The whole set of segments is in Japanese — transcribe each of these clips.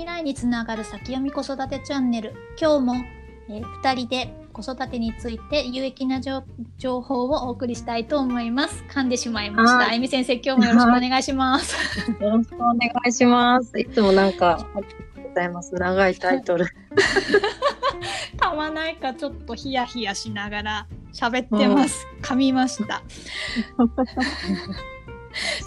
未来につながる先読み子育てチャンネル。今日も、えー、2人で子育てについて有益な情報をお送りしたいと思います。噛んでしまいました。あゆみ先生今日もよろしくお願いします。よろしくお願いします。いつもなんかありがとうございます。長いタイトル。噛まないかちょっとヒヤヒヤしながら喋ってます、うん、噛みました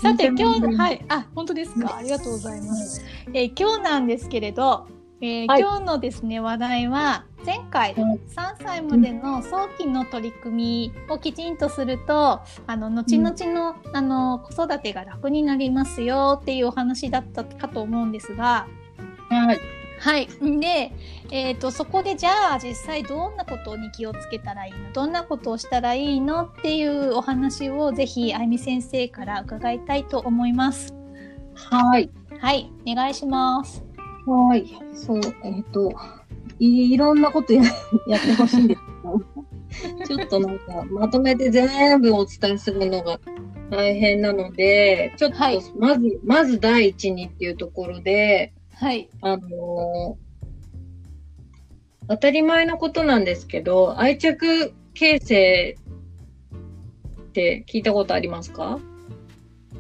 さて今日はい。あ本当ですか？ありがとうございます、えー、今日なんですけれど、えーはい、今日のですね話題は前回3歳までの早期の取り組みをきちんとするとあの後々の,、あの子育てが楽になりますよっていうお話だったかと思うんですが、はい、はい。で、えっ、ー、と、そこでじゃあ実際どんなことに気をつけたらいいの？どんなことをしたらいいのっていうお話をぜひ、あゆみ先生から伺いたいと思います。はい。はい。お願いします。はい。そう、えっ、ー、と、いろんなことや やってほしいんですけど、ちょっとなんか、まとめて全部お伝えするのが大変なので、ちょっとまず、はい、まず第一にっていうところで、はい。あの当たり前のことなんですけど、愛着形成って聞いたことありますか？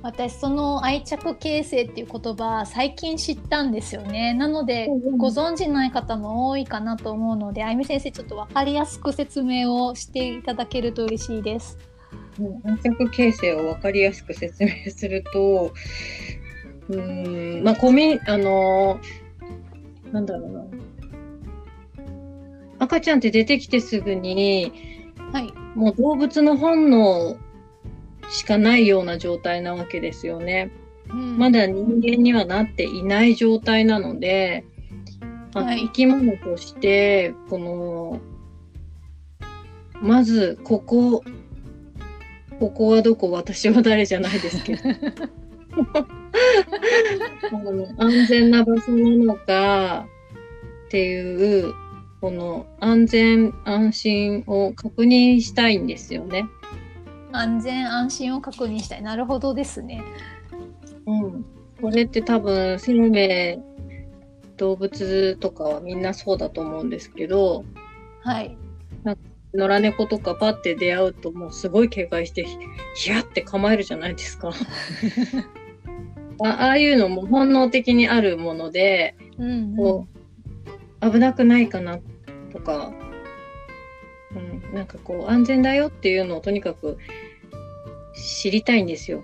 私その愛着形成っていう言葉最近知ったんですよねなので、ご存じない方も多いかなと思うのであゆみ先生ちょっと分かりやすく説明をしていただけると嬉しいです。愛着形成を分かりやすく説明するとうん。まあコミあのー、なんだろうな。赤ちゃんって出てきてすぐに、はい、もう動物の本能しかないような状態なわけですよね。うん、まだ人間にはなっていない状態なので、はい、生き物としてこのまずここここはどこ私は誰じゃないですけど 安全な場所なのかっていうこの安全安心を確認したいんですよね。安全安心を確認したい。なるほどですね。うん。これって多分生命動物とかはみんなそうだと思うんですけど、はい。野良猫とかパッて出会うともうすごい警戒してヒヤって構えるじゃないですか。あああいうのも本能的にあるもので、うんうん、こう危なくないかなとか、うん、なんかこう安全だよっていうのをとにかく知りたいんですよ。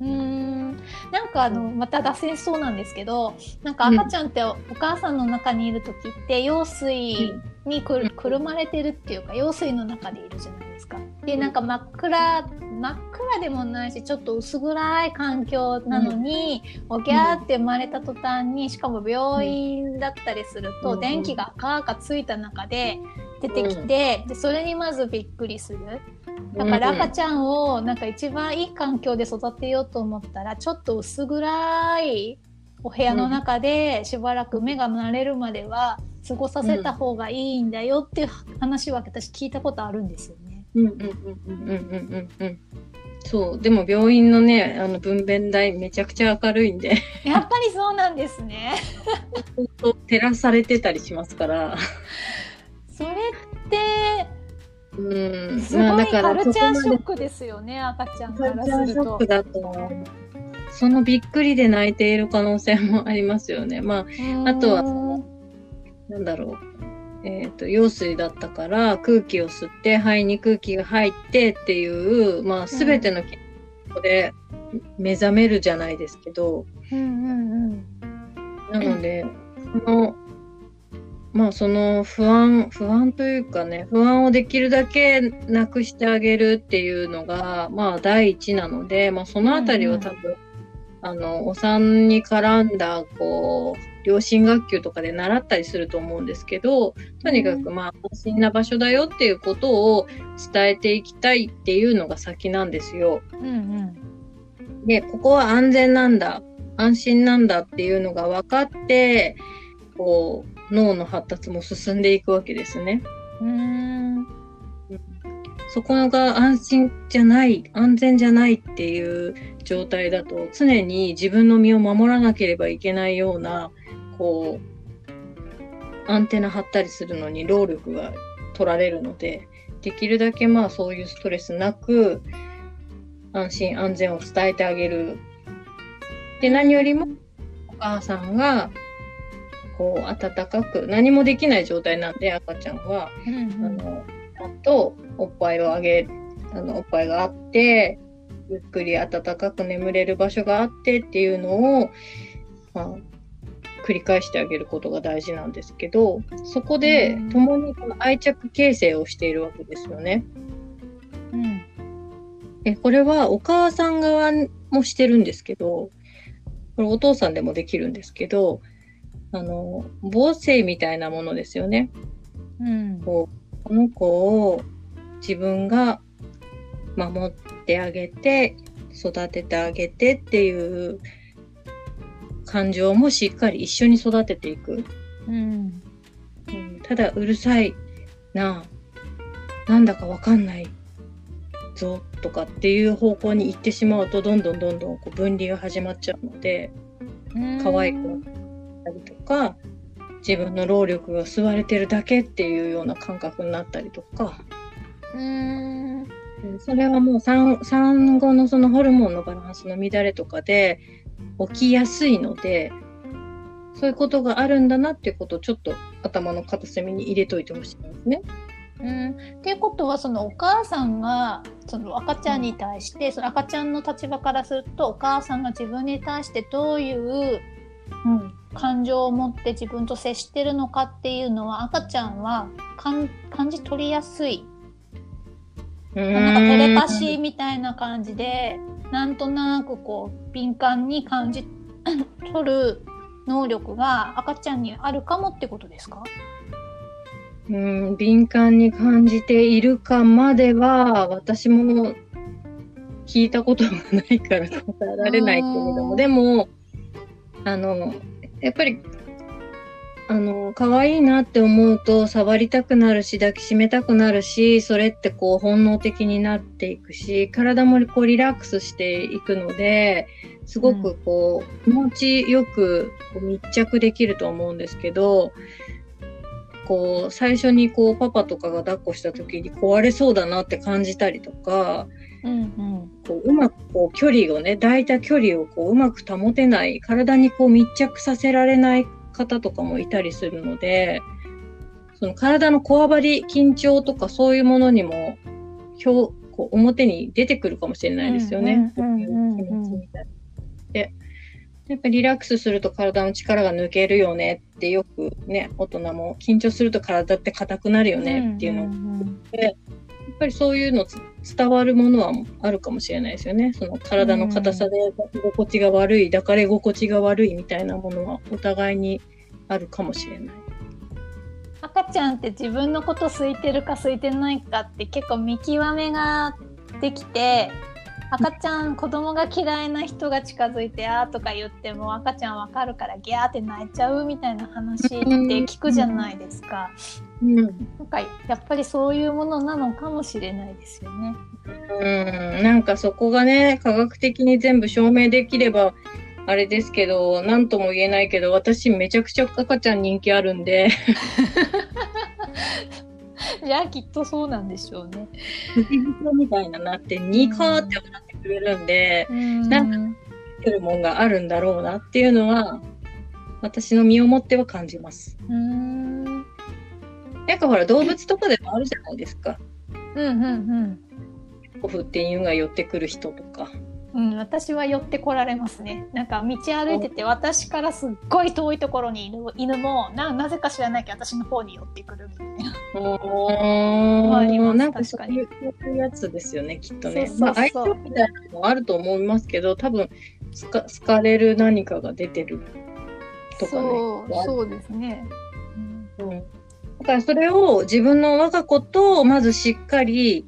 うん。なんかあのまた脱線そうなんですけどなんか赤ちゃんってお母さんの中にいる時って羊水にくくるまれてるっていうか羊水の中でいるじゃないですか。でなんか真っ暗真っ暗でもないしちょっと薄暗い環境なのに、おぎゃーって生まれた途端にしかも病院だったりすると、電気がカーカついた中で出てきて、でそれにまずびっくりする。だから赤ちゃんをなんか一番いい環境で育てようと思ったらちょっと薄暗いお部屋の中でしばらく目が慣れるまでは過ごさせた方がいいんだよっていう話は私聞いたことあるんですよね。うんうんうんうんうんうんそうでも病院のねあの分娩台めちゃくちゃ明るいんでやっぱりそうなんですね照らされてたりしますからそれってうん、すごいカルチャーショックですよね、赤ちゃんからすると。だとそのびっくりで泣いている可能性もありますよね。まあ、あとは、なんだろう。えっ、ー、と、羊水だったから空気を吸って肺に空気が入ってっていう、まあ、すべての健康で目覚めるじゃないですけど。うんうんうん、なので、そのまあその不安不安というかね不安をできるだけなくしてあげるっていうのがまあ第一なので、まあ、そのあたりは多分、うんうん、あのお産に絡んだこう両親学級とかで習ったりすると思うんですけどとにかくまあ安心な場所だよっていうことを伝えていきたいっていうのが先なんですよ。うんうん、でここは安全なんだ安心なんだっていうのが分かってこう脳の発達も進んでいくわけですね。うんそこが安心じゃない安全じゃないっていう状態だと常に自分の身を守らなければいけないようなこうアンテナ張ったりするのに労力が取られるのでできるだけまあそういうストレスなく安心安全を伝えてあげる。で何よりもお母さんがこう温かく何もできない状態なんで赤ちゃんは、うんうん、あのとおっぱいをあげあのおっぱいがあってゆっくり温かく眠れる場所があってっていうのを、まあ、繰り返してあげることが大事なんですけどそこで共にこの愛着形成をしているわけですよね。うん、えこれはお母さん側もしてるんですけどこれお父さんでもできるんですけどあの母性みたいなものですよね。うん、こうこの子を自分が守ってあげて育ててあげてっていう感情もしっかり一緒に育てていく。うん、うん、ただうるさいな。なんだかわかんないぞ。とかっていう方向に行ってしまうとどんどんどんどんこう分離が始まっちゃうので可愛くなったりとか自分の労力が吸われてるだけっていうような感覚になったりとか。うん。それはもう産産後のそのホルモンのバランスの乱れとかで起きやすいのでそういうことがあるんだなっていうことをちょっと頭の片隅に入れといてほしいんですね。うん、っていうことはそのお母さんがその赤ちゃんに対して、その赤ちゃんの立場からするとお母さんが自分に対してどういう、うん、感情を持って自分と接してるのかっていうのは赤ちゃんは感じ取りやすいなんかテレパシーみたいな感じでなんとなくこう敏感に感じ 取る能力が赤ちゃんにあるかもってことですか？うん敏感に感じているかまでは私も聞いたことがないから答えられないけれども。でもあのやっぱりあの、可愛いなって思うと触りたくなるし、抱きしめたくなるし、それってこう本能的になっていくし、体もこうリラックスしていくので、すごくこう、気持ちよく密着できると思うんですけど、こう、最初にこう、パパとかが抱っこした時に壊れそうだなって感じたりとか、うんうん、こううまくこう距離をね抱いた距離をこううまく保てない体にこう密着させられない方とかもいたりするので、その体のこわばり、緊張とかそういうものにも表こう表に出てくるかもしれないですよね。で、やっぱりリラックスすると体の力が抜けるよねってよくね、大人も緊張すると体って硬くなるよねっていうのを。言って、やっぱりそういうの伝わるものはあるかもしれないですよね。その体の硬さで居心地が悪い、抱かれ心地が悪いみたいなものはお互いにあるかもしれない。赤ちゃんって自分のこと空いてるか空いてないかって結構見極めができて赤ちゃん子供が嫌いな人が近づいて「あ」とか言っても赤ちゃんわかるからギャーって泣いちゃうみたいな話って聞くじゃないですか。うん、なんかやっぱりそういうものなのかもしれないですよね。うんなんかそこがね科学的に全部証明できればあれですけど何とも言えないけど私めちゃくちゃ赤ちゃん人気あるんで じゃあきっとそうなんでしょうね。みたいななってニーカーって笑ってくれるんで、うん、なんかてるもんがあるんだろうなっていうのは私の身をもっては感じます。うんなんかほら動物とかでもあるじゃないですか。うんうんうん。オフっていうが寄ってくる人とか。うん、私は寄ってこられますね。なんか道歩いてて私からすっごい遠いところにいる犬もななぜか知らないけど私の方に寄ってくるみたいな。ありますなんかそういういうやつですよねきっとね。まあ相性みたいなのもあると思いますけど多分好か好かれる何かが出てるとかね。そうそうですね。うん、だからそれを自分の我が子とまずしっかり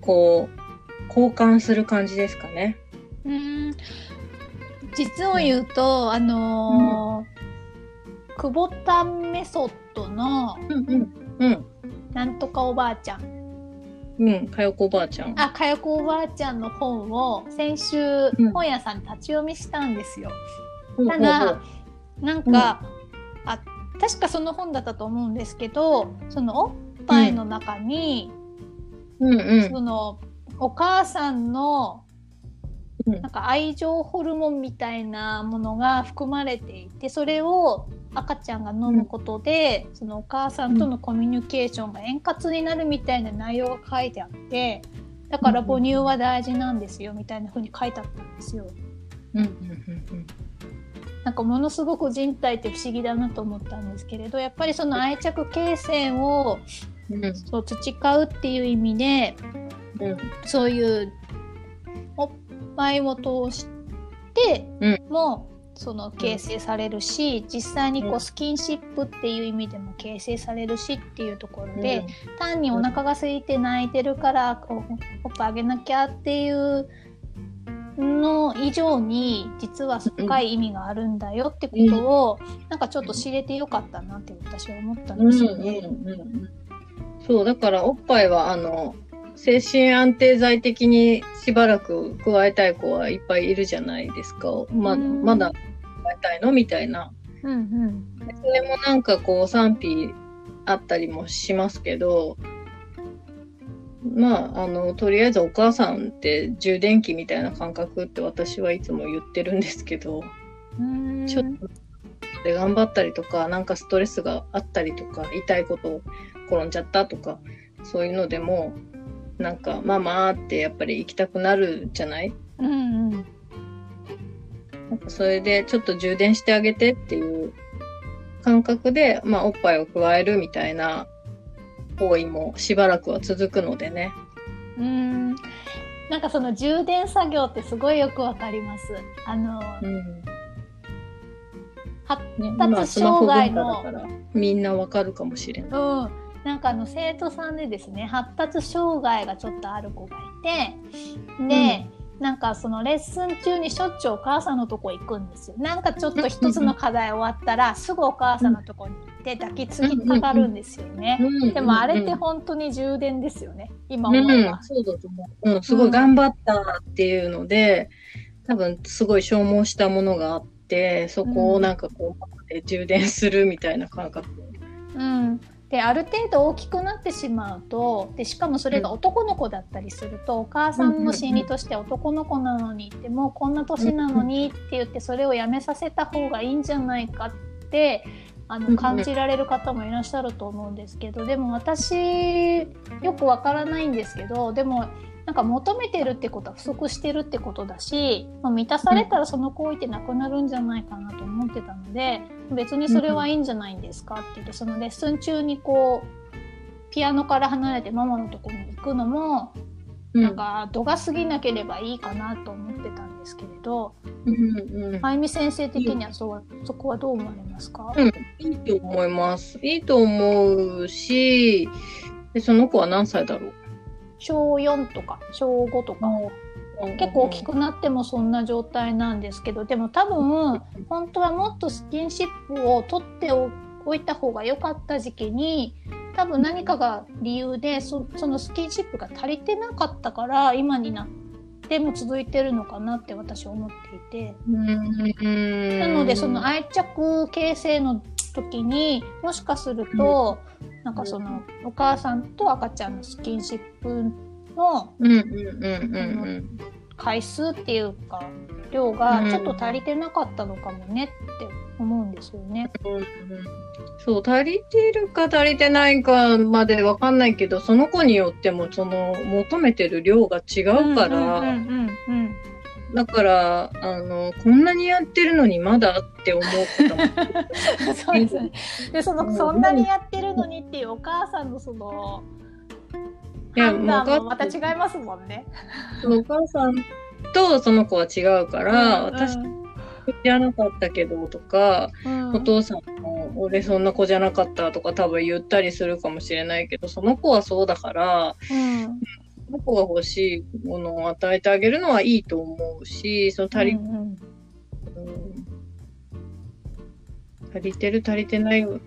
こう交換する感じですかね。うん。実を言うと、あのー、久保田メソッドの、うんうんうん、なんとかおばあちゃん。うん、かよこおばあちゃん。あかよこおばあちゃんの本を先週うん。本屋さんに立ち読みしたんですよ。ほうほうほう。ただなんか、あ確かその本だったと思うんですけどそのおっぱいの中に、うん。うんそのお母さんのうんなんか愛情ホルモンみたいなものが含まれていてそれを赤ちゃんが飲むことで、そのお母さんとのコミュニケーションが円滑になるみたいな内容が書いてあってだから母乳は大事なんですよみたいな風に書いてあったんですよ。うんうんなんかものすごく人体って不思議だなと思ったんですけれどやっぱりその愛着形成をそう培うっていう意味でうん。そういうおっぱいを通してうん。も、その形成されるし実際にこううん。スキンシップっていう意味でも形成されるしっていうところで、単にお腹が空いて泣いてるからおおっぱいあげなきゃっていうの以上に実は深い意味があるんだよってことを、なんかちょっと知れてよかったなって私は思ったんうんですよね。うんうん。そうだからおっぱいはあの精神安定剤的にしばらく加えたい子はいっぱいいるじゃないですか。まうんまだ加えたいの？みたいな。うんうんでそれもなんかこう賛否あったりもしますけど、まあ、あの、とりあえずお母さんって充電器みたいな感覚って私はいつも言ってるんですけど、ちょっとで頑張ったりとか、なんかストレスがあったりとか、痛いこと転んじゃったとか、そういうのでも、なんか、ママってやっぱり行きたくなるじゃない？うんうんなんかそれでちょっと充電してあげてっていう感覚で、まあ、おっぱいを加えるみたいな行為もしばらくは続くのでね。うーんなんかその充電作業ってすごいよくわかります。あの、うん。発ね、達障害のだからみんなわかるかもしれない。うん、なんかあの生徒さんでですね発達障害がちょっとある子がいてで、なんかそのレッスン中にしょっちゅうお母さんのとこ行くんですよ。なんかちょっと一つの課題終わったらすぐお母さんのとこに行って抱きつきかかるんですよね。うん。でもあれってうん本当に充電ですよね。今うん。思えば。そうだと思う。うん、すごい頑張ったっていうので、多分すごい消耗したものがあって、そこをなんかこう、充電するみたいな感覚。うん、である程度大きくなってしまうとでしかもそれが男の子だったりすると、お母さんの心理として男の子なのにってもうこんな年なのにって言ってそれをやめさせた方がいいんじゃないかってあの感じられる方もいらっしゃると思うんですけどでも私よくわからないんですけどでもなんか求めてるってことは不足してるってことだし、まあ満たされたらその行為ってなくなるんじゃないかなと思ってたので別にそれはいいんじゃないんですかって言ってそのレッスン中にこうピアノから離れてママのところに行くのもうん。なんか度が過ぎなければいいかなと思ってたんですけれど、うんうんあゆみ先生的にはそうそこはどう思われますか、うん。いいと思います。いいと思うし、でその子は何歳だろう？小4とか小5とか、結構大きくなってもそんな状態なんですけどでも多分本当はもっとスキンシップを取っておいた方が良かった時期に多分何かが理由でそそのスキンシップが足りてなかったから今になっても続いてるのかなって私は思っていて。うん。なのでその愛着形成の時にもしかするとなんかそのお母さんと赤ちゃんのスキンシップの回数っていうか量がちょっと足りてなかったのかもねって思うんですよね。うんうん。そう、足りてるか足りてないかまでわかんないけど、その子によってもその求めてる量が違うから、うんうんうんだから、あの、こんなにやってるのにまだって思ったもん。う んそうですね。でそのそんなにやってるのにっていうお母さんのその判断もうもまた違いますもんね。お母さんとその子は違うから、うん私じゃなかったけどとか、うんお父さんも俺そんな子じゃなかったとか多分言ったりするかもしれないけど、その子はそうだから、うんその子が欲しいものを与えてあげるのはいいと思うし、その足り、うんうんうん足りてる足りてない、うん、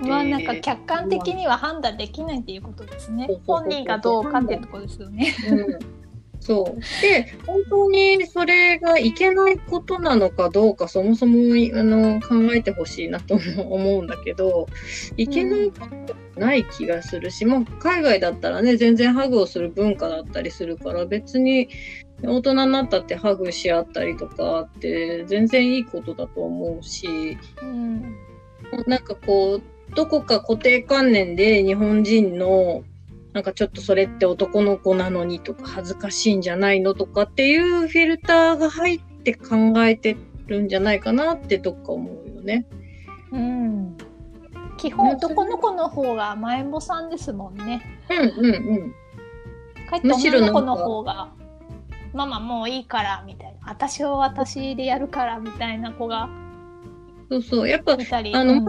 まあなんか客観的には判断できないっていうことですね。本人がどうかっていうところですよね。うんそう。で、本当にそれがいけないことなのかどうか、そもそもあの考えてほしいなと思うんだけど、いけないことない気がするし、まあ、海外だったらね、全然ハグをする文化だったりするから、別に大人になったってハグし合ったりとかって全然いいことだと思うし、うん、なんかこう、どこか固定観念で日本人のなんかちょっとそれって男の子なのにとか恥ずかしいんじゃないのとかっていうフィルターが入って考えてるんじゃないかなってどっか思うよね。うん。基本男の子の方が甘えん坊さんですもんね。うんうんうん。かえって女の子の方がママもういいからみたいな私は私でやるからみたいな子がそうそうやっぱあの、うん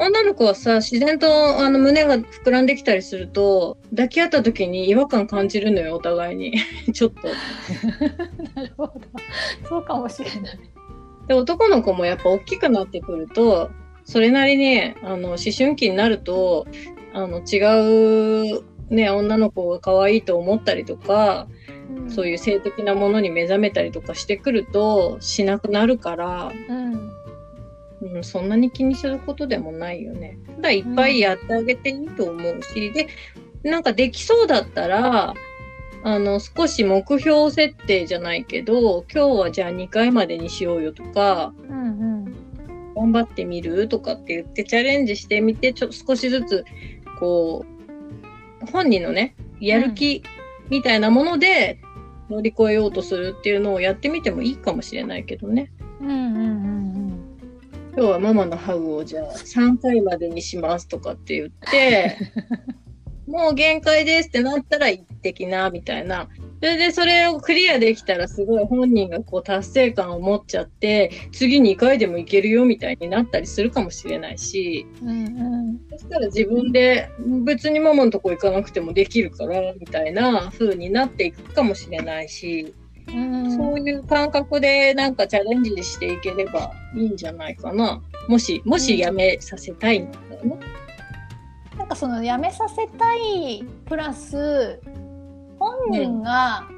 女の子はさ、自然とあの胸が膨らんできたりすると、抱き合った時に違和感感じるのよ、お互いに。ちょっと。なるほど。そうかもしれない。で、男の子もやっぱ大きくなってくると、それなりに、あの、思春期になると、あの、違う、ね、女の子が可愛いと思ったりとか、うん、そういう性的なものに目覚めたりとかしてくると、しなくなるから、うん。うん、そんなに気にすることでもないよね。ただいっぱいやってあげていいと思うし、うん、で、なんかできそうだったら、あの、少し目標設定じゃないけど、今日はじゃあ2回までにしようよとか、うんうん、頑張ってみるとかって言ってチャレンジしてみて、ちょっと少しずつ、こう、本人のね、やる気みたいなもので乗り越えようとするっていうのをやってみてもいいかもしれないけどね。うんうんうん今日はママのハグをじゃあ3回までにしますとかって言って、もう限界ですってなったら行ってきな、みたいな。それでそれをクリアできたらすごい本人がこう達成感を持っちゃって、次2回でもいけるよみたいになったりするかもしれないし、うんうん、そしたら自分で別にママのとこ行かなくてもできるから、みたいな風になっていくかもしれないし、うんそういう感覚でなんかチャレンジしていければいいんじゃないかな。もし、もしやめさせたいんだよね。なんかそのやめさせたいプラス、本人が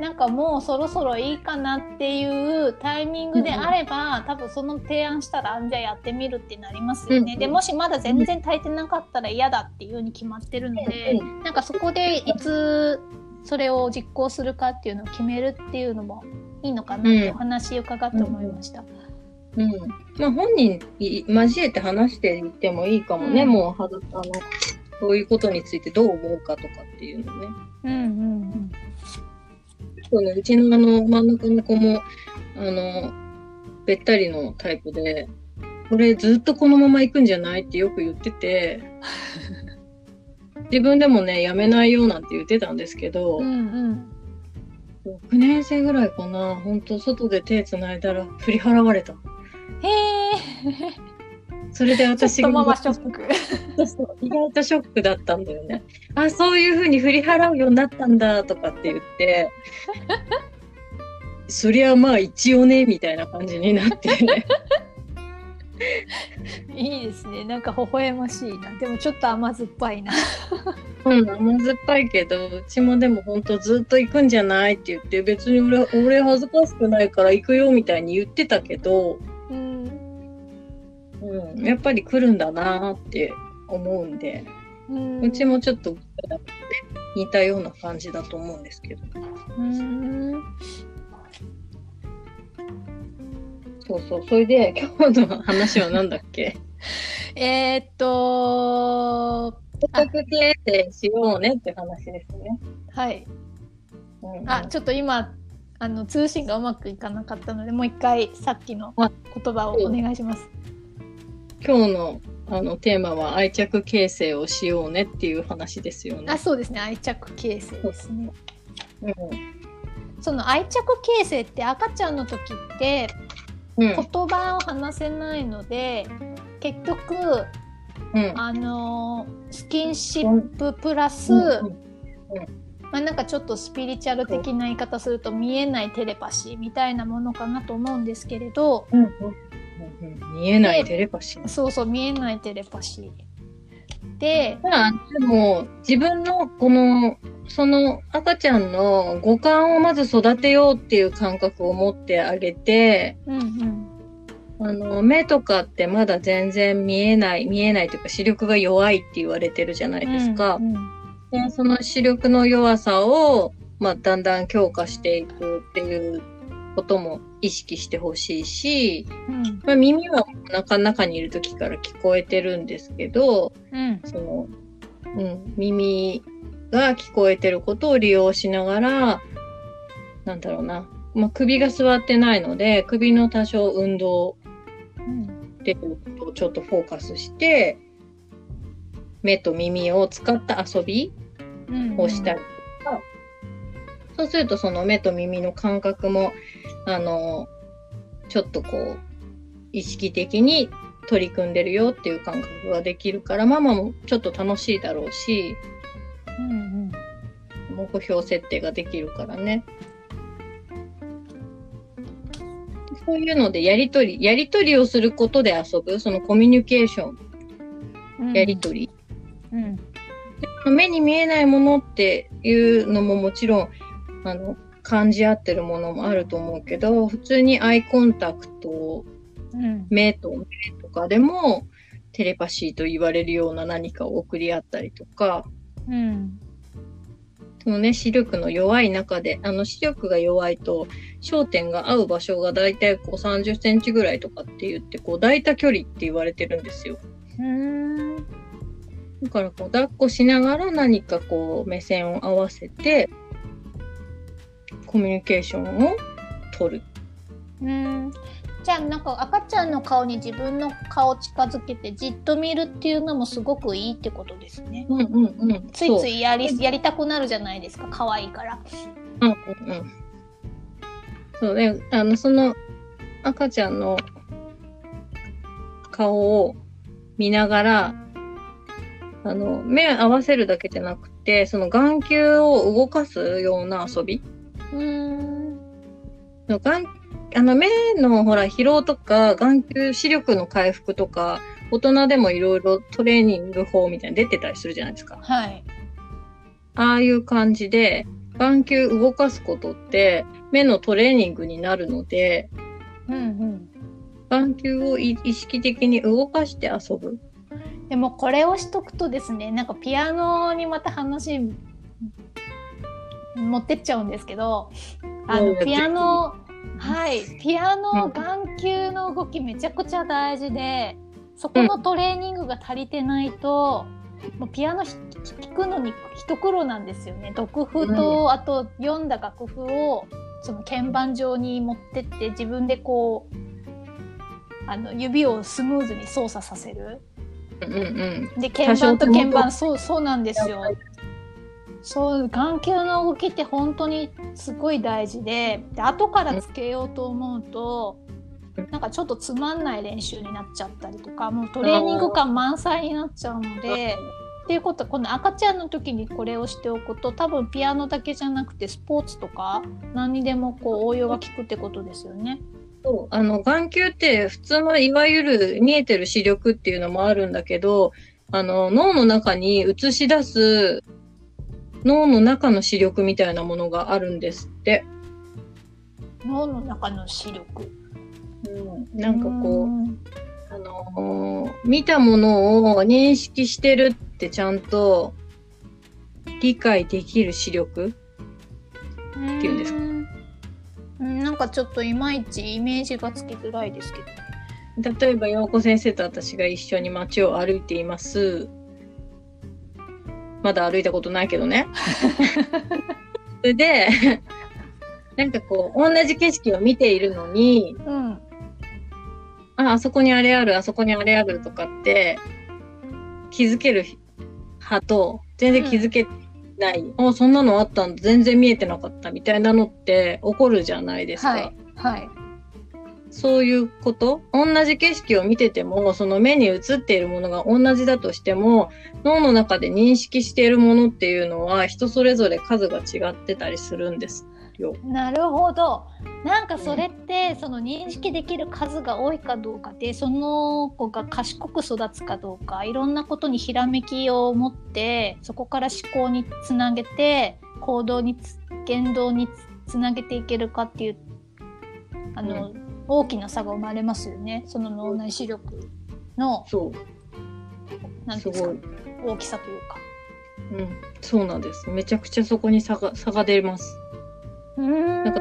なんかもうそろそろいいかなっていうタイミングであれば、うん、多分その提案したら、じゃあやってみるってなりますよね。うん、で、もしまだ全然足りてなかったら嫌だっていうに決まってるので、うん、なんかそこでいつそれを実行するかっていうのを決めるっていうのもいいのかなってお話伺って思いました。うん、うん、まあ本人交えて話していってもいいかもね、うん、もうはあのそういうことについてどう思うかとかっていうのね。うんうんうん。そうね、うちのあの真ん中の子もあのべったりのタイプで、これずっとこのまま行くんじゃないってよく言ってて。自分でもね、やめないよなんて言ってたんですけど、うんうん、6年生ぐらいかな、本当外で手つないだら振り払われた。へえ。それで私が。ママショック。意外とショックだったんだよね。あ、そういうふうに振り払うようになったんだとかって言って、そりゃまあ一応ね、みたいな感じになって。いいですね。なんか微笑ましいな。でもちょっと甘酸っぱいな。うん、甘酸っぱいけど、うちもでも本当ずっと行くんじゃないって言って、別に俺、俺恥ずかしくないから行くよみたいに言ってたけど、うん、うん、やっぱり来るんだなって思うんで、うん、うちもちょっと似たような感じだと思うんですけど。うんそうそう。それで、今日の話は何だっけ？えっと、顧客形成しようねって話ですね。はい。うんうん、あ、ちょっと今、あの通信がうまくいかなかったので、もう一回さっきの言葉をお願いします。今日のあのテーマは愛着形成をしようねっていう話ですよね。あ、そうですね。愛着形成ですね。うん、その愛着形成って赤ちゃんの時って言葉を話せないので、結局、うん、あのスキンシッププラス、まあ、なんかちょっとスピリチュアル的な言い方すると見えないテレパシーみたいなものかなと思うんですけれど、見えないテレパシーそうそう見えないテレパシで、まあ、でも、自分の、この、その赤ちゃんの五感をまず育てようっていう感覚を持ってあげて、うんうん。あの、目とかってまだ全然見えない、見えないというか視力が弱いって言われてるじゃないですか。うんでその視力の弱さを、まあ、だんだん強化していくっていうことも意識してほしいし、うん。まあ、耳はお腹の中にいる時から聞こえてるんですけど、うん。その、うん、耳が聞こえてることを利用しながら、なんだろうな、まあ、首が座ってないので、首の多少運動うんっていうことをちょっとフォーカスして、目と耳を使った遊びうん。をしたりとか、そうするとその目と耳の感覚も、あの、ちょっとこう、意識的に取り組んでるよっていう感覚ができるから、ママもちょっと楽しいだろうし、うんうん目標設定ができるからね。そういうのでやりとり、やりとりをすることで遊ぶ、そのコミュニケーション、うんやりとり。うん目に見えないものっていうのももちろん、あの、感じ合ってるものもあると思うけど、普通にアイコンタクト、うん。目と目とかでも、テレパシーと言われるような何かを送り合ったりとか、うん。そのね、視力の弱い中で、あの視力が弱いと、焦点が合う場所がだいたいこう30センチぐらいとかって言って、こう大多距離って言われてるんですよ。うん。だからこう抱っこしながら何かこう目線を合わせて、コミュニケーションを取る。うんじゃあなんか赤ちゃんの顔に自分の顔近づけてじっと見るっていうのもすごくいいってことですね。うんうんうん。ついついやりやりたくなるじゃないですか可愛いから。うんうんうん。そうね、あの、その赤ちゃんの顔を見ながら、あの、目合わせるだけじゃなくて、その眼球を動かすような遊び。うん眼あの目のほら疲労とか眼球視力の回復とか大人でもいろいろトレーニング法みたいに出てたりするじゃないですか。はい。ああいう感じで眼球動かすことって目のトレーニングになるのでうんうん。眼球をい意識的に動かして遊ぶ。でもこれをしとくとですねなんかピアノにまた話持ってっちゃうんですけどあうんのピアノはいピアノうん。眼球の動きめちゃくちゃ大事でそこのトレーニングが足りてないと、もうピアノひ弾くのに一苦労なんですよね。楽譜と、あと読んだ楽譜をその鍵盤上に持ってって自分でこうあの指をスムーズに操作させる。うんうんで鍵盤と鍵多盤そうそうなんですよ。そう眼球の動きって本当にすごい大事でで後からつけようと思うとうんなんかちょっとつまんない練習になっちゃったりとかもうトレーニング感満載になっちゃうので。っていうことはこの赤ちゃんの時にこれをしておくと多分ピアノだけじゃなくてスポーツとか何にでもこう応用が効くってことですよね。そうあの眼球って普通のいわゆる見えてる視力っていうのもあるんだけどあの脳の中に映し出す脳の中の視力みたいなものがあるんですって。脳の中の視力。うん、なんかこう、んあのー見たものを認識してるってちゃんと理解できる視力っていうんですか？うんなんかちょっといまいちイメージがつきづらいですけど。例えば陽子先生と私が一緒に街を歩いていますまだ歩いたことないけどね それでなんかこう同じ景色を見ているのにうん。ああそこにあれあるあそこにあれあるとかって気づける派と全然気づけない、あそんなのあったんだ全然見えてなかったみたいなのって起こるじゃないですか。はい。はい。そういうこと？同じ景色を見てても、その目に映っているものが同じだとしても、脳の中で認識しているものっていうのは人それぞれ数が違ってたりするんです。よ。なるほど。なんかそれって、その認識できる数が多いかどうかでその子が賢く育つかどうかいろんなことにひらめきを持ってそこから思考につなげて行動につ言動につつなげていけるかっていうあの、大きな差が生まれますよねその脳内視力のそう。なんていうんですか？大きさというか。うん。そうなんです。めちゃくちゃそこに差が差が出ます。うーんなんか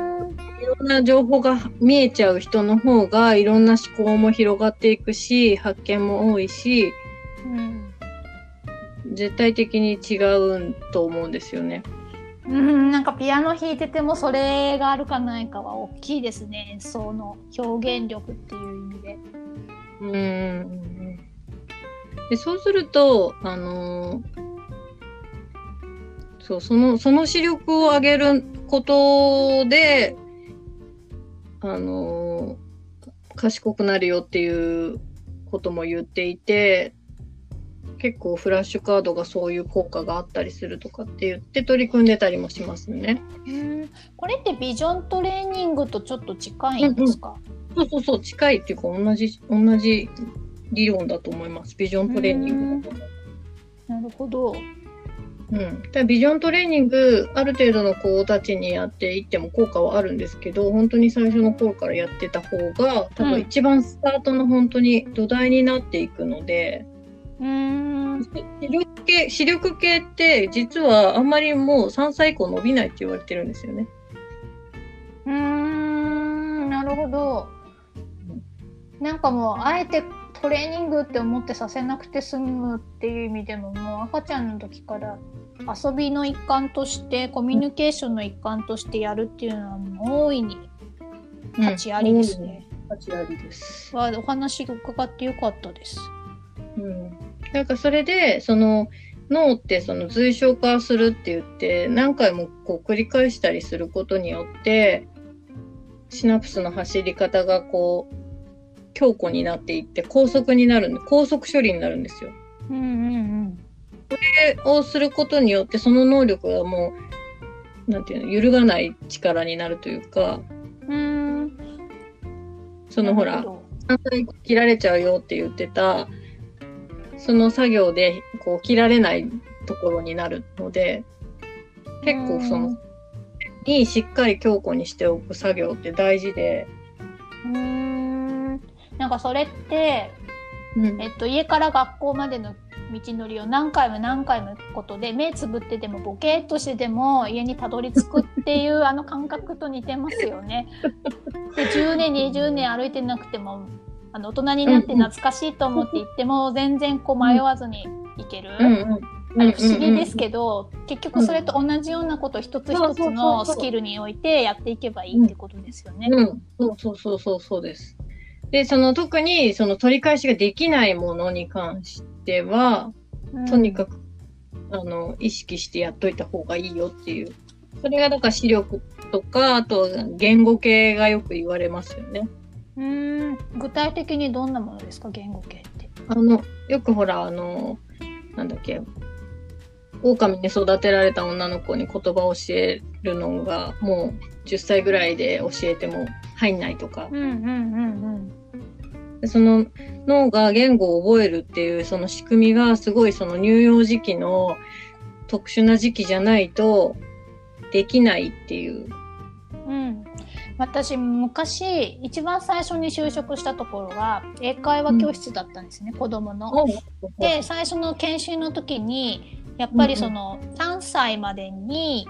いろんな情報が見えちゃう人の方がいろんな思考も広がっていくし、発見も多いし、うん絶対的に違うと思うんですよね。うん、なんかピアノ弾いててもそれがあるかないかは大きいですね演奏の表現力っていう意味で。うん。で、そうすると、あのーそう、その、その視力を上げることで、あのー賢くなるよっていうことも言っていて、結構フラッシュカードがそういう効果があったりするとかって言って取り組んでたりもしますね。うんこれってビジョントレーニングとちょっと近いんですか、そうそうそう、近いっていうか同じ、同じ理論だと思います。ビジョントレーニングなるほど。うん、だビジョントレーニングある程度の子たちにやっていっても効果はあるんですけど本当に最初の頃からやってた方が多うん。分一番スタートの本当に土台になっていくので、うーん視力系視力系って実はあんまりもう3歳以降伸びないって言われてるんですよね。うーんなるほど。なんかもうあえてトレーニングって思ってさせなくて済むっていう意味でももう赤ちゃんの時から遊びの一環としてコミュニケーションの一環としてやるっていうのはもう大いに価値ありですね。価値ありです。わお話伺ってよかったです。うん、なんかそれでその脳ってその随所化するって言って何回もこう繰り返したりすることによってシナプスの走り方がこう強固になっていって高速になるんで高速処理になるんですよ。うんうんそれをすることによってその能力がもうなんていうの揺るがない力になるというかうん。そのほらなるほ反対切られちゃうよって言ってたその作業でこう切られないところになるのでど結構そのにしっかり強固にしておく作業って大事で、うーん。なんかそれって、うんえっと、家から学校までの道のりを何回も何回も行くことで目つぶってでもボケーっとしてでも家にたどり着くっていう あの感覚と似てますよね。で10年20年歩いてなくてもあの大人になって懐かしいと思って行っても全然こう迷わずに行ける。うんうんあれ不思議ですど、けど、結局それと同じようなことを一つ一つのスキルにおいてやっていけばいいってことですよね。うん、そうそうそうそうそうです。で、その特にその取り返しができないものに関しては、とにかく、あの、意識してやっといた方がいいよっていう。それがだから視力とか、あと言語系がよく言われますよね。うーん具体的にどんなものですか？言語系って。あの、よくほら、あの、なんだっけ、狼に育てられた女の子に言葉を教えるのが、もう10歳ぐらいで教えても入んないとか、うんうんうんでその脳が言語を覚えるっていうその仕組みがすごいその乳幼児期の特殊な時期じゃないとできないっていう。うん。うん。私昔一番最初に就職したところが英会話教室だったんですね、子供の。で最初の研修の時にやっぱりその3歳までに、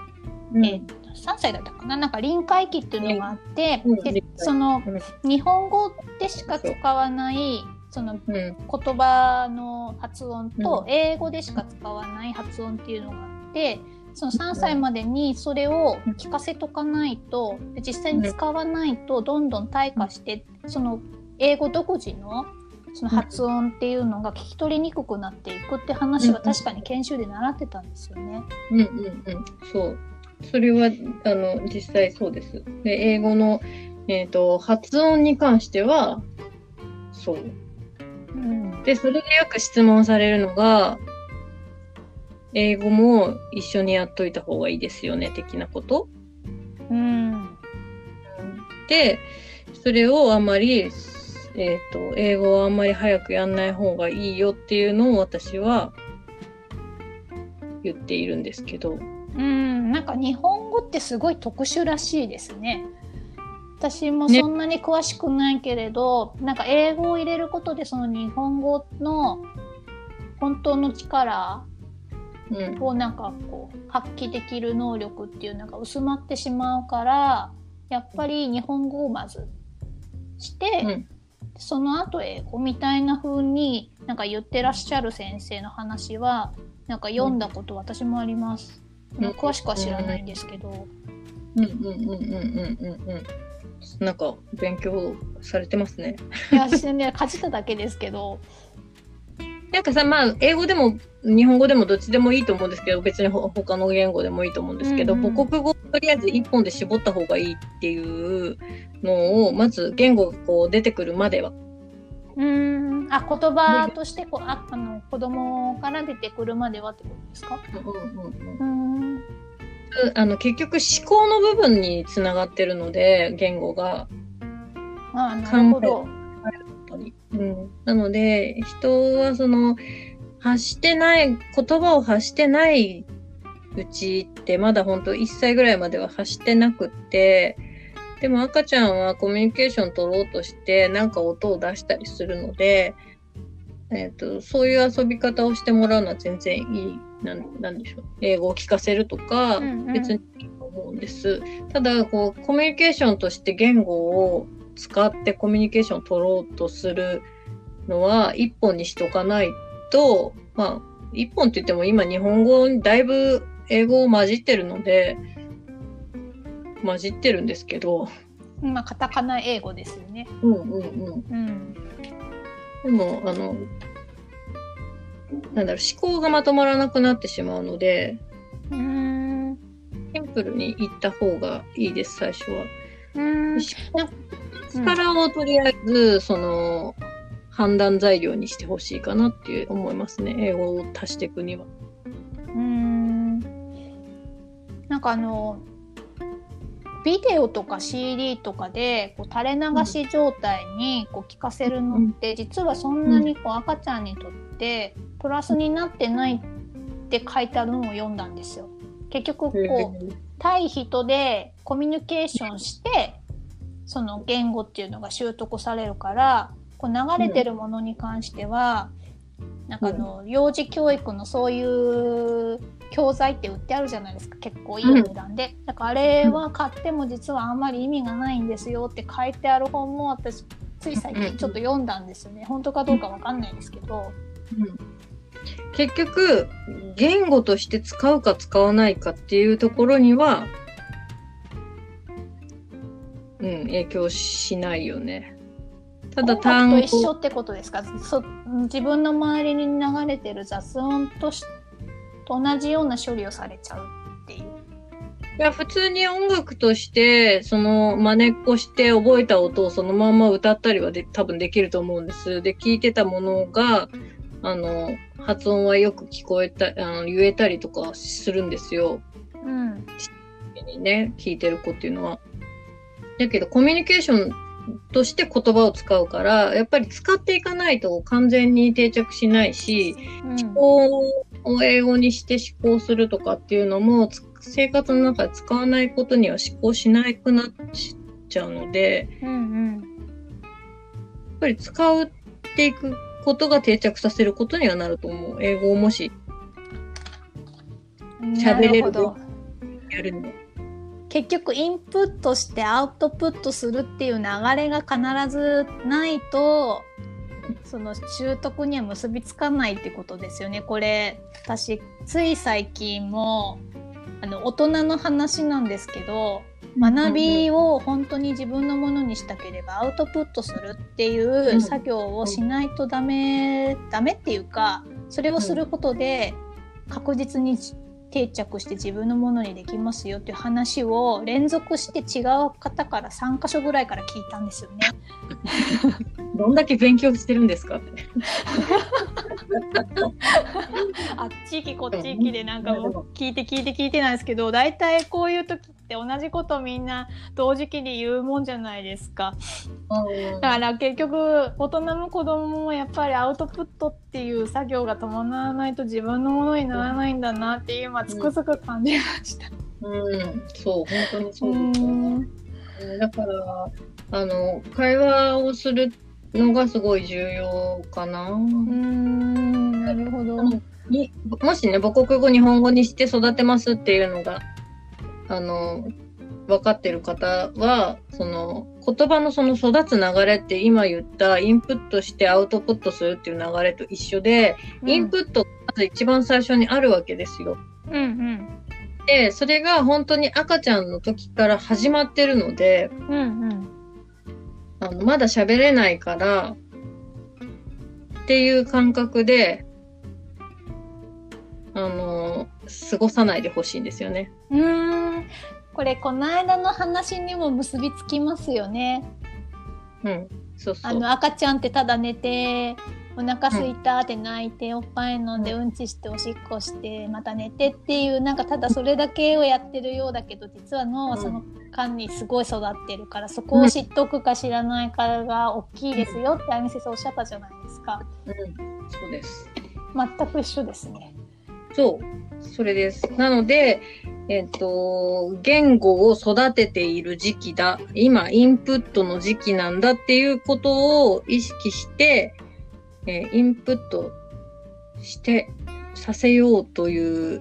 うん。えー3歳だったかななんか臨界期っていうのがあって、でうん。臨界そのうん。日本語でしか使わないそのうん。言葉の発音とう英語でしか使わない発音っていうのがあってその3歳までにそれを聞かせとかないとで実際に使わないとどんどん退化してその英語独自のその発音っていうのが聞き取りにくくなっていくって話は確かに研修で習ってたんですよね。うんうんうん。そう。それは、あの、実際そうです。で、英語の、えっ、と、発音に関しては、そう。うんで、それでよく質問されるのが、英語も一緒にやっといた方がいいですよね、的なこと。うん。で、それをあんまり、えっ、と、英語をあんまり早くやんない方がいいよっていうのを私は言っているんですけど。うん、なんか日本語ってすごい特殊らしいですね。私もねそんなに詳しくないけれど、なんか英語を入れることでその日本語の本当の力うん。をなんかこう発揮できる能力っていうのが薄まってしまうからやっぱり日本語をまずして、うんその後英語みたいな風になんか言ってらっしゃる先生の話はなんか読んだこと私もあります。うん詳しくは知らないんですけど、うんうんうんうんうんうんうん。なんか勉強されてますね。いや私ねかじっただけですけど、なんかさ、まあ、英語でも日本語でもどっちでもいいと思うんですけど、別にほ他の言語でもいいと思うんですけど、うんうん母国語をとりあえず一本で絞った方がいいっていうのを、まず言語がこう出てくるまでは。うーんあ言葉としてこうああの子供から出てくるまではってことですか？うんうんうんあの結局思考の部分につながってるので、言語が。あなるほど。うん、なので人はその発してない言葉を発してないうちってまだ本当1歳ぐらいまでは発してなくってでも赤ちゃんはコミュニケーション取ろうとしてなんか音を出したりするので、えー、とそういう遊び方をしてもらうのは全然いいなんなんでしょう。英語を聞かせるとか、うんうん。別にいいと思うんです。ただこうコミュニケーションとして言語を使ってコミュニケーションを取ろうとするのは一本にしとかないと、まあ、一本って言っても今日本語にだいぶ英語を混じってるので、混じってるんですけど、まあカタカナ英語ですよね。うんうんうん。うん。でも、あの、なんだろう、思考がまとまらなくなってしまうので、うーん。シンプルに言った方がいいです、最初は。うーん。力をとりあえず、その、判断材料にしてほしいかなって思いますね。英語を足していくには。うーん。なんかあの、ビデオとか CD とかでこう垂れ流し状態にこう聞かせるのって、実はそんなにこう赤ちゃんにとってプラスになってないって書いてあるのを読んだんですよ。結局こう対人でコミュニケーションしてその言語っていうのが習得されるからこう流れてるものに関しては、なんかあの幼児教育のそういう教材って売ってあるじゃないですか。結構いい値段で、だからあれは買っても実はあんまり意味がないんですよって書いてある本も私つい最近ちょっと読んだんですよね。本当かどうかわかんないですけど、うん。結局、言語として使うか使わないかっていうところには、うん、影響しないよね。ただ音単語楽と一緒ってことですか？そ自分の周りに流れてる雑音としと同じような処理をされちゃうっていう。いや、普通に音楽として、その、真似っこして覚えた音をそのまま歌ったりはで多分できると思うんです。で、聞いてたものが、あの、発音はよく聞こえた、あの、言えたりとかするんですよ。うん。にね、聞いてる子っていうのは。だけど、コミュニケーションとして言葉を使うから、やっぱり使っていかないと完全に定着しないし、うん思考を英語にして思考するとかっていうのも、つ生活の中で使わないことには思考しなくなっちゃうので、うんやっぱり使っていくことが定着させることにはなると思う。英語をもしうん。喋れる。やるの。結局インプットしてアウトプットするっていう流れが必ずないとその習得には結びつかないってことですよね。これ私つい最近もあの大人の話なんですけど学びを本当に自分のものにしたければアウトプットするっていう作業をしないとダメ、ダメっていうかそれをすることで確実に定着して自分のものにできますよっていう話を連続して違う方から3箇所ぐらいから聞いたんですよね。どんだけ勉強してるんですか？って。あっち行きこっち行きでなんかもう聞いて聞いて聞いてなんですけど大体こういう時って同じことみんな同時期に言うもんじゃないですか。だから結局大人も子供もやっぱりアウトプットっていう作業が伴わないと自分のものにならないんだなって今つくづく感じました。うん、そう本当にそうですよね。だからあの会話をするのがすごい重要かな。うんなるほど。にもしね母国語日本語にして育てますっていうのがあの分かってる方はその言葉のその育つ流れって今言ったインプットしてアウトプットするっていう流れと一緒で、うん、インプットまず一番最初にあるわけですよ。うんうん。でそれが本当に赤ちゃんの時から始まってるので、うんうん、あのまだ喋れないからっていう感覚であの過ごさないでほしいんですよね。うん。これこの間の話にも結びつきますよね。うん、そうそう。あの赤ちゃんってただ寝てお腹すいたって泣いて、うん、おっぱい飲んでうん。ちしておしっこしてまた寝てっていうなん。かただそれだけをやってるようだけど実は脳はその間にすごい育ってるから、そこを知っとくか知らないかが大きいですよってあみ先生おっしゃったじゃないですか。うん、そうです全く一緒ですね。そう、それです。なので、えっ、と、言語を育てている時期だ。今、インプットの時期なんだっていうことを意識して、えー、インプットしてさせようという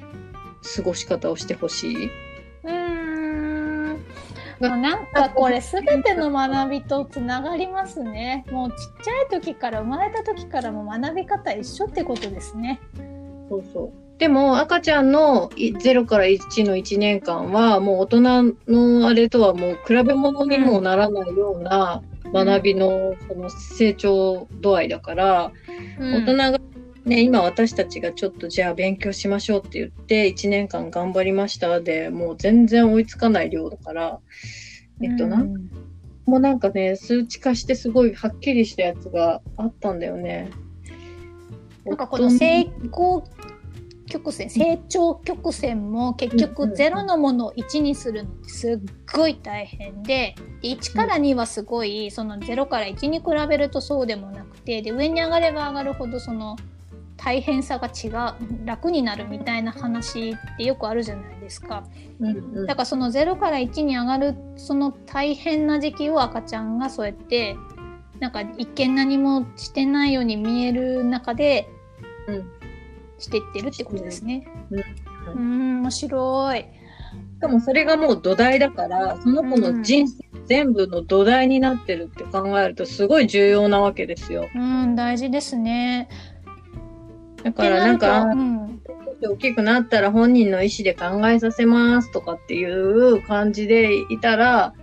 過ごし方をしてほしい。うん。なんかこれ全ての学びとつながりますね。もうちっちゃい時から生まれた時からも学び方一緒ってことですね。そうそう。でも赤ちゃんの0から1の1年間はもう大人のあれとはもう比べ物にもならないような学びのその成長度合いだから、うん、大人がね、今私たちがちょっとじゃあ勉強しましょうって言って1年間頑張りましたでもう全然追いつかない量だから、えっとな、うん、もうなんかね数値化してすごいはっきりしたやつがあったんだよね。なんかこの成功曲線成長曲線も結局0のものを1にするのってすっごい大変でで1から2はすごいその0から1に比べるとそうでもなくてで上に上がれば上がるほどその大変さが違う楽になるみたいな話ってよくあるじゃないですか。だからその0から1に上がるその大変な時期を赤ちゃんがそうやってなんか一見何もしてないように見える中で、うん、してってるってことですね。うん、面白い。しかもそれがもう土台だから、その子の人生全部の土台になってるって考えるとすごい重要なわけですよ。うん、大事ですね。だからなんか、うん、大きくなったら本人の意思で考えさせますとかっていう感じでいたら、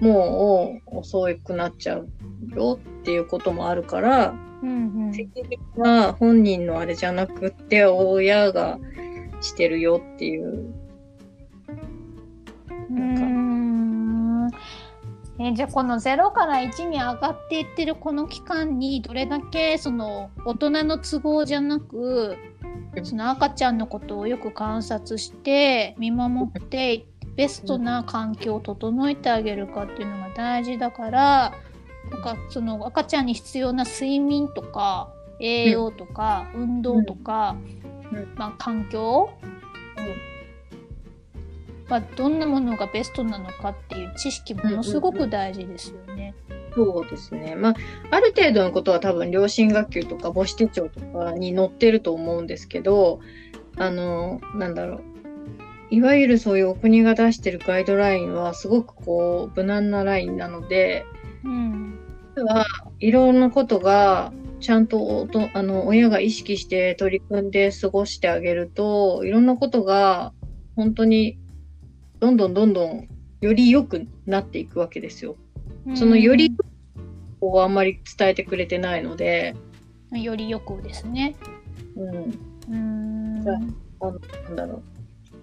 もう遅くなっちゃうよっていうこともあるから、うんうん、責任は本人のあれじゃなくって親がしてるよっていう。なんかえじゃあこの0から1に上がっていってるこの期間にどれだけその大人の都合じゃなくその赤ちゃんのことをよく観察して見守ってベストな環境を整えてあげるかっていうのが大事だから。なんかその赤ちゃんに必要な睡眠とか栄養とか、うん、運動とか、うん、まあ、環境、うん、まあ、どんなものがベストなのかっていう知識ものすごく大事ですよね。そうですね。まあ、ある程度のことは多分、良心学級とか母子手帳とかに載ってると思うんですけど、あの、なんだろう。いわゆるそういうお国が出してるガイドラインはすごくこう無難なラインなので、うん、はいろんなことがちゃんとあの親が意識して取り組んで過ごしてあげるといろんなことが本当にどんどんどんどんより良くなっていくわけですよ。うん、そのよりをあんまり伝えてくれてないので。よりよくですね。うん。うん。あのなんだろう。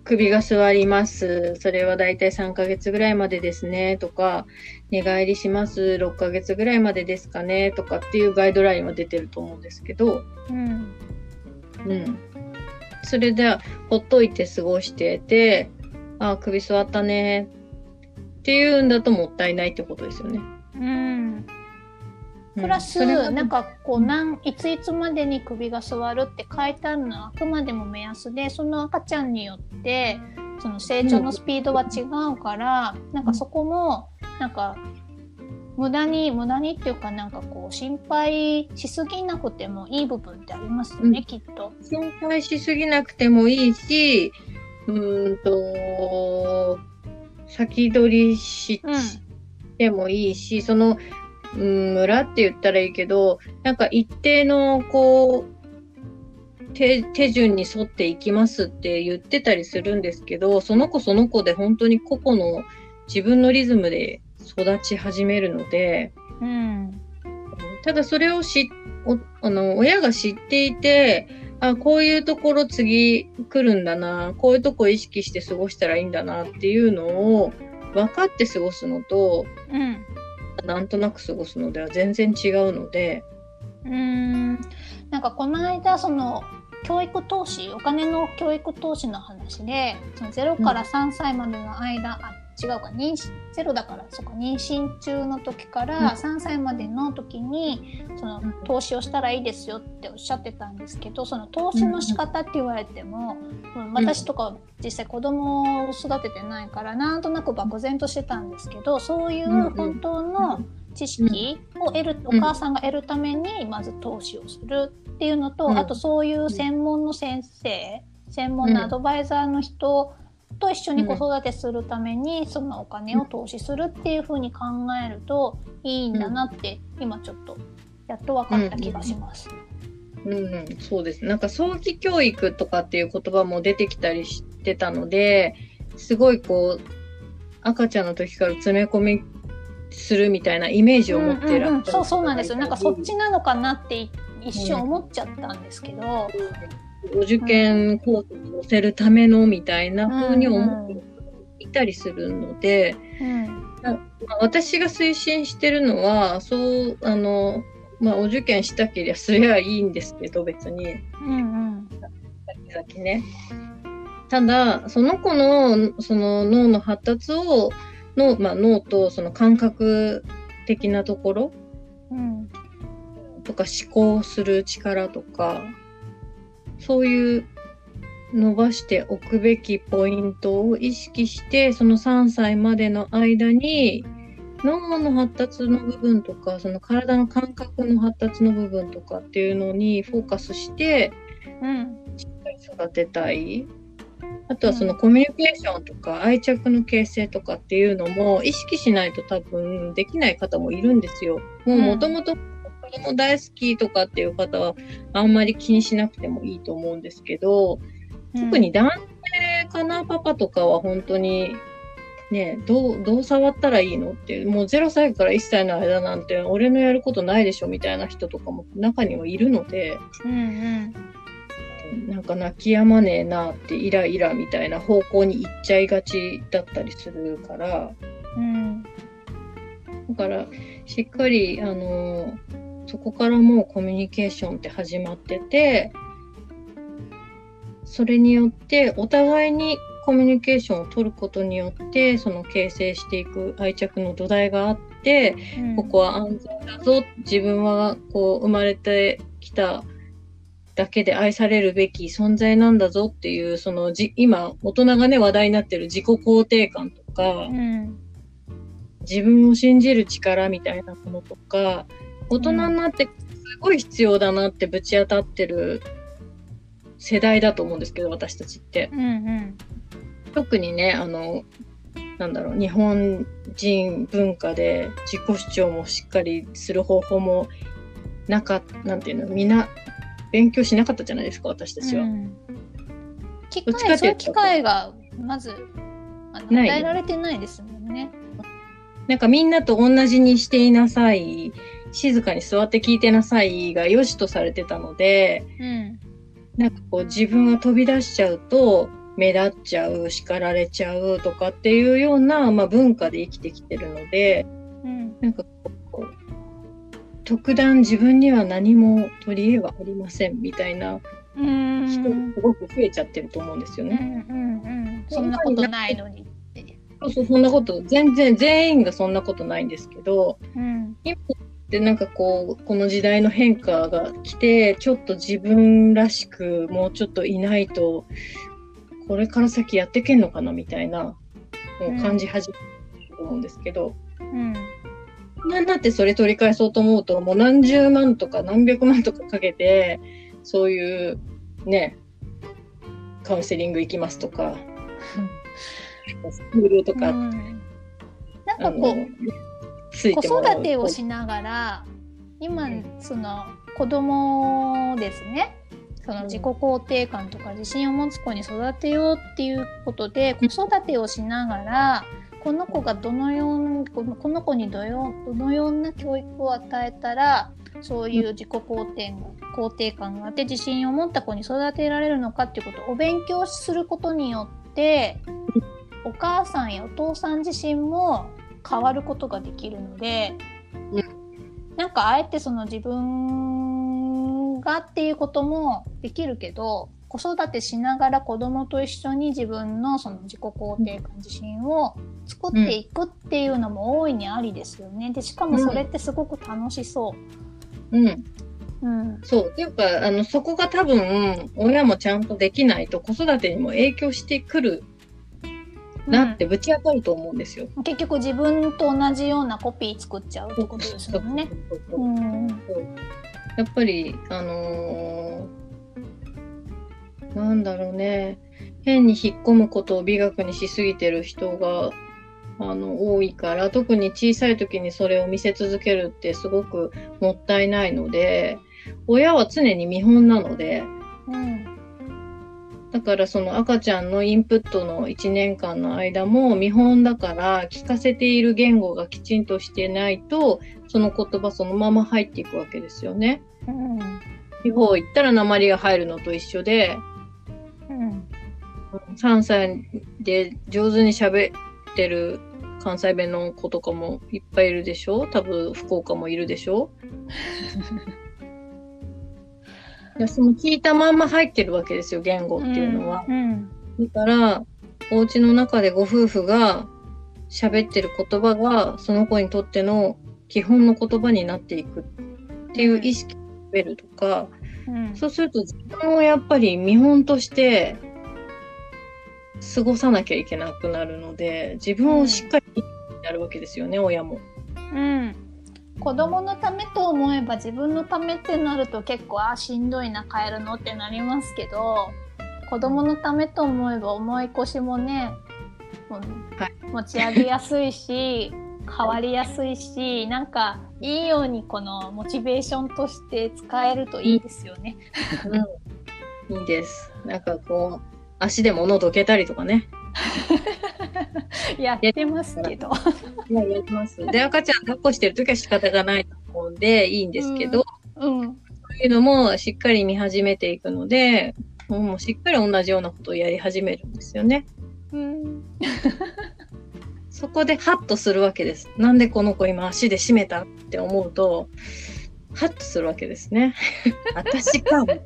首が座ります。それはだいたい3ヶ月ぐらいまでですね。とか、寝返りします。6ヶ月ぐらいまでですかね。とかっていうガイドラインは出てると思うんですけど、うん。うん。それで、ほっといて過ごしてて、あ、首座ったね。っていうんだともったいないってことですよね。うん。プラス、うんなんかこうなんいついつまでに首が座るって書いてあるのはあくまでも目安でその赤ちゃんによってその成長のスピードは違うから、なんかそこもなんか無駄に無駄にっていうかなんかこう心配しすぎなくてもいい部分ってありますよね、うん。きっと。心配しすぎなくてもいいし、うーんと、先取りしうん。てもいいし、その、うん、村って言ったらいいけど、なんか一定の、こう、手手順に沿っていきますって言ってたりするんですけど、その子その子で本当に個々の自分のリズムで育ち始めるので、うんただそれをしおあの親が知っていてあこういうところ次来るんだなこういうとこ意識して過ごしたらいいんだなっていうのを分かって過ごすのとうん。なんとなく過ごすのでは全然違うので、うーん。なんかこの間その教育投資お金の教育投資の話でその0から3歳までの間、あ違うか妊娠0だからそっか妊娠中の時かうん。ら3歳までの時にそのうん投資をしたらいいですよっておっしゃってたんですけどその投資の仕方って言われても、うん私とか実際子供を育ててないからなんとなく漠然としてたんですけどそういう本当の知識を得る、うん。お母さんが得るためにまず投資をするっていうのと、うん。あとそういう専門の先生専門のアドバイザーの人と一緒に子育てするためにそのお金を投資するっていうふうに考えるといいんだなって今ちょっとやっと分かった気がします。うん、そうです。なんか早期教育とかっていう言葉も出てきたりしてたのですごいこう赤ちゃんの時から詰め込みするみたいなイメージを持ってる、うんうんうん。そうそうなんですよ。なんかそっちなのかなってい一瞬思っちゃったんですけど、お受験コースに乗せるためのみたいな風に思っていたりするので、私が推進してるのはそうあの、まあ、お受験したけりゃすりゃいいんですけど別に。うん先々ね。ただその子のその脳の発達をの、まあ、脳とその感覚的なところうん。とか思考する力とかそういう伸ばしておくべきポイントを意識してその3歳までの間に脳の発達の部分とかその体の感覚の発達の部分とかっていうのにフォーカスしてうんしっかり育てたい。あとはそのコミュニケーションとか愛着の形成とかっていうのも意識しないと多分できない方もいるんですよ。もう元々子供大好きとかっていう方はあんまり気にしなくてもいいと思うんですけど、特に男性かなパパとかは本当にねどうどう触ったらいいのっていうもう0歳から1歳の間なんて俺のやることないでしょみたいな人とかも中にはいるので。うんうん。なんか泣き止まねえなってイライラみたいな方向に行っちゃいがちだったりするから。うん。だからしっかりあのそこからもうコミュニケーションって始まっててそれによってお互いにコミュニケーションを取ることによってその形成していく愛着の土台があってうん。ここは安全だぞ自分はこう生まれてきただけで愛されるべき存在なんだぞっていうそのじ今大人がね話題になってる自己肯定感とかうん。自分を信じる力みたいなものとか大人になってすごい必要だなってぶち当たってる世代だと思うんですけど私たちって。うんうん特にねあのなんだろう日本人文化で自己主張もしっかりする方法もなかなんていうのみんな勉強しなかったじゃないですか私たちは。うん機会そういう機会がまず与えられてないですもんね。なんかみんなと同じにしていなさい静かに座って聞いてなさいが良しとされてたのでうんなんかこう自分が飛び出しちゃうと目立っちゃう叱られちゃうとかっていうような、まあ、文化で生きてきてるので。うんなんかこう、特段自分には何も取り柄はありませんみたいなうん人がすごく増えちゃってると思うんですようんね。うんうんそんなことないのにそう、そんなこと、全然、全員がそんなことないんですけど、うん今ってなんかこう、この時代の変化が来て、ちょっと自分らしくもうちょっといないと、これから先やっていけんのかなみたいなのを感じ始めると思うんですけど、うんなんだってそれ取り返そうと思うと、もう何十万とか何百万とかかけて、そういうね、カウンセリング行きますとか、スクールとか、うん。なんあかこう子育てをしながら今その子供ですね。その自己肯定感とか自信を持つ子に育てようっていうことで子育てをしながらこの子がどのようなこの子にどよどのような教育を与えたらそういう自己肯定が肯定感があって自信を持った子に育てられるのかっていうことをお勉強することによってお母さんやお父さん自身も変わることができるので、うなんかあえてその自分がっていうこともできるけど子育てしながら子供と一緒に自分のその自己肯定感自信を作っていくっていうのも大いにありですよね。でしかもそれってすごく楽しそうん、う。うん、そう。っていうか、あの、そこが多分、親もちゃんとできないと子育てにも影響してくるなってぶち当たると思うんですよ。うん。結局自分と同じようなコピー作っちゃうってことですよね。やっぱり、あのーなんだろうね、変に引っ込むことを美学にしすぎてる人が、あの、多いから、特に小さい時にそれを見せ続けるってすごくもったいないので、親は常に見本なので、うんだからその赤ちゃんのインプットの1年間の間も見本だから聞かせている言語がきちんとしてないとその言葉そのまま入っていくわけですよね。うん地方行ったら鉛が入るのと一緒でうん3歳で上手に喋ってる関西弁の子とかもいっぱいいるでしょ多分福岡もいるでしょいやその聞いたまんま入ってるわけですよ言語っていうのは。うんだから、お家の中でご夫婦が喋ってる言葉が、その子にとっての基本の言葉になっていくっていう意識を植えるとか、うんそうすると自分をやっぱり見本として過ごさなきゃいけなくなるので、自分をしっかりになるわけですよね、親も。うん子供のためと思えば自分のためってなると結構あしんどいな帰るのってなりますけど子供のためと思えば重い腰もねうはい持ち上げやすいし変わりやすいしなんかいいようにこのモチベーションとして使えるといいですよね。うん。いいです。なんかこう、足で物どけたりとかね。やってますけど。いや、やります。で、赤ちゃん抱っこしてるときは仕方がないと思うんで、いいんですけど、うんそういうのもしっかり見始めていくので、もうしっかり同じようなことをやり始めるんですよね。うんそこでハッとするわけです。なんでこの子今足で締めたって思うと、ハッとするわけですね。私か、みたいな。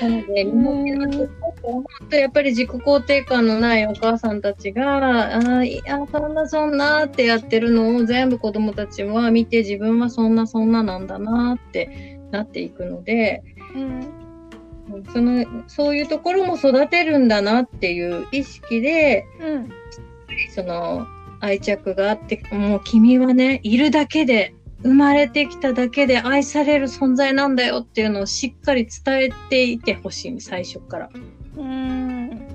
なので、日本人の思うと、やっぱり自己肯定感のないお母さんたちが、あーいや、そんなそんなってやってるのを全部子供たちは見て、自分はそんなそんななんだなってなっていくので、うん。その、そういうところも育てるんだなっていう意識で、うん。その愛着があって、もう君はね、いるだけで、生まれてきただけで愛される存在なんだよっていうのをしっかり伝えていてほしい、最初から。うん。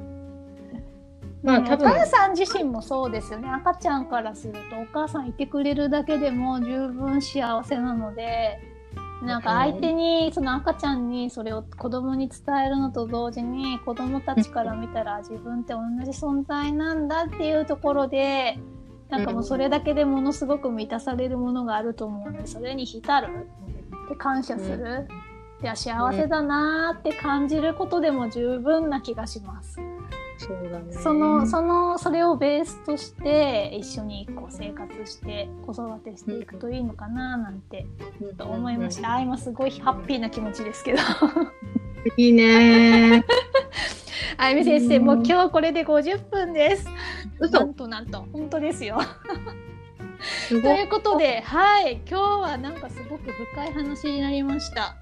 まあ多分。お母さん自身もそうですよね。赤ちゃんからするとお母さんいてくれるだけでも十分幸せなのでなんか相手にその赤ちゃん。にそれを子供に伝えるのと同時に子供たちから見たら自分って同じ存在なんだっていうところでなんかもうそれだけでものすごく満たされるものがあると思うのでそれに浸る？で感謝する、いや幸せだなーって感じることでも十分な気がします。そうだね。そのそのそれをベースとして一緒にこう生活して子育てしていくといいのかななんてと思いました。あ今すごいハッピーな気持ちですけど。いいねあゆみ先生、もう今日はこれで50分です。嘘なんとなんと、本当ですよ。ということで、はい、今日はなんかすごく深い話になりました。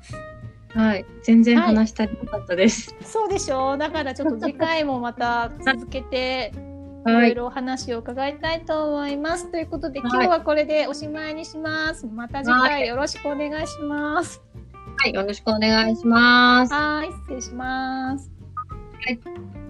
はい。全然話したりなかったです。そうでしょう。だからちょっと次回もまた続けて、い はい。ろいろお話を伺いたいと思います。ということで、はい今日はこれでおしまいにします。また次回よろしくお願いします。はい。よろしくお願いします。はい、失礼します。はい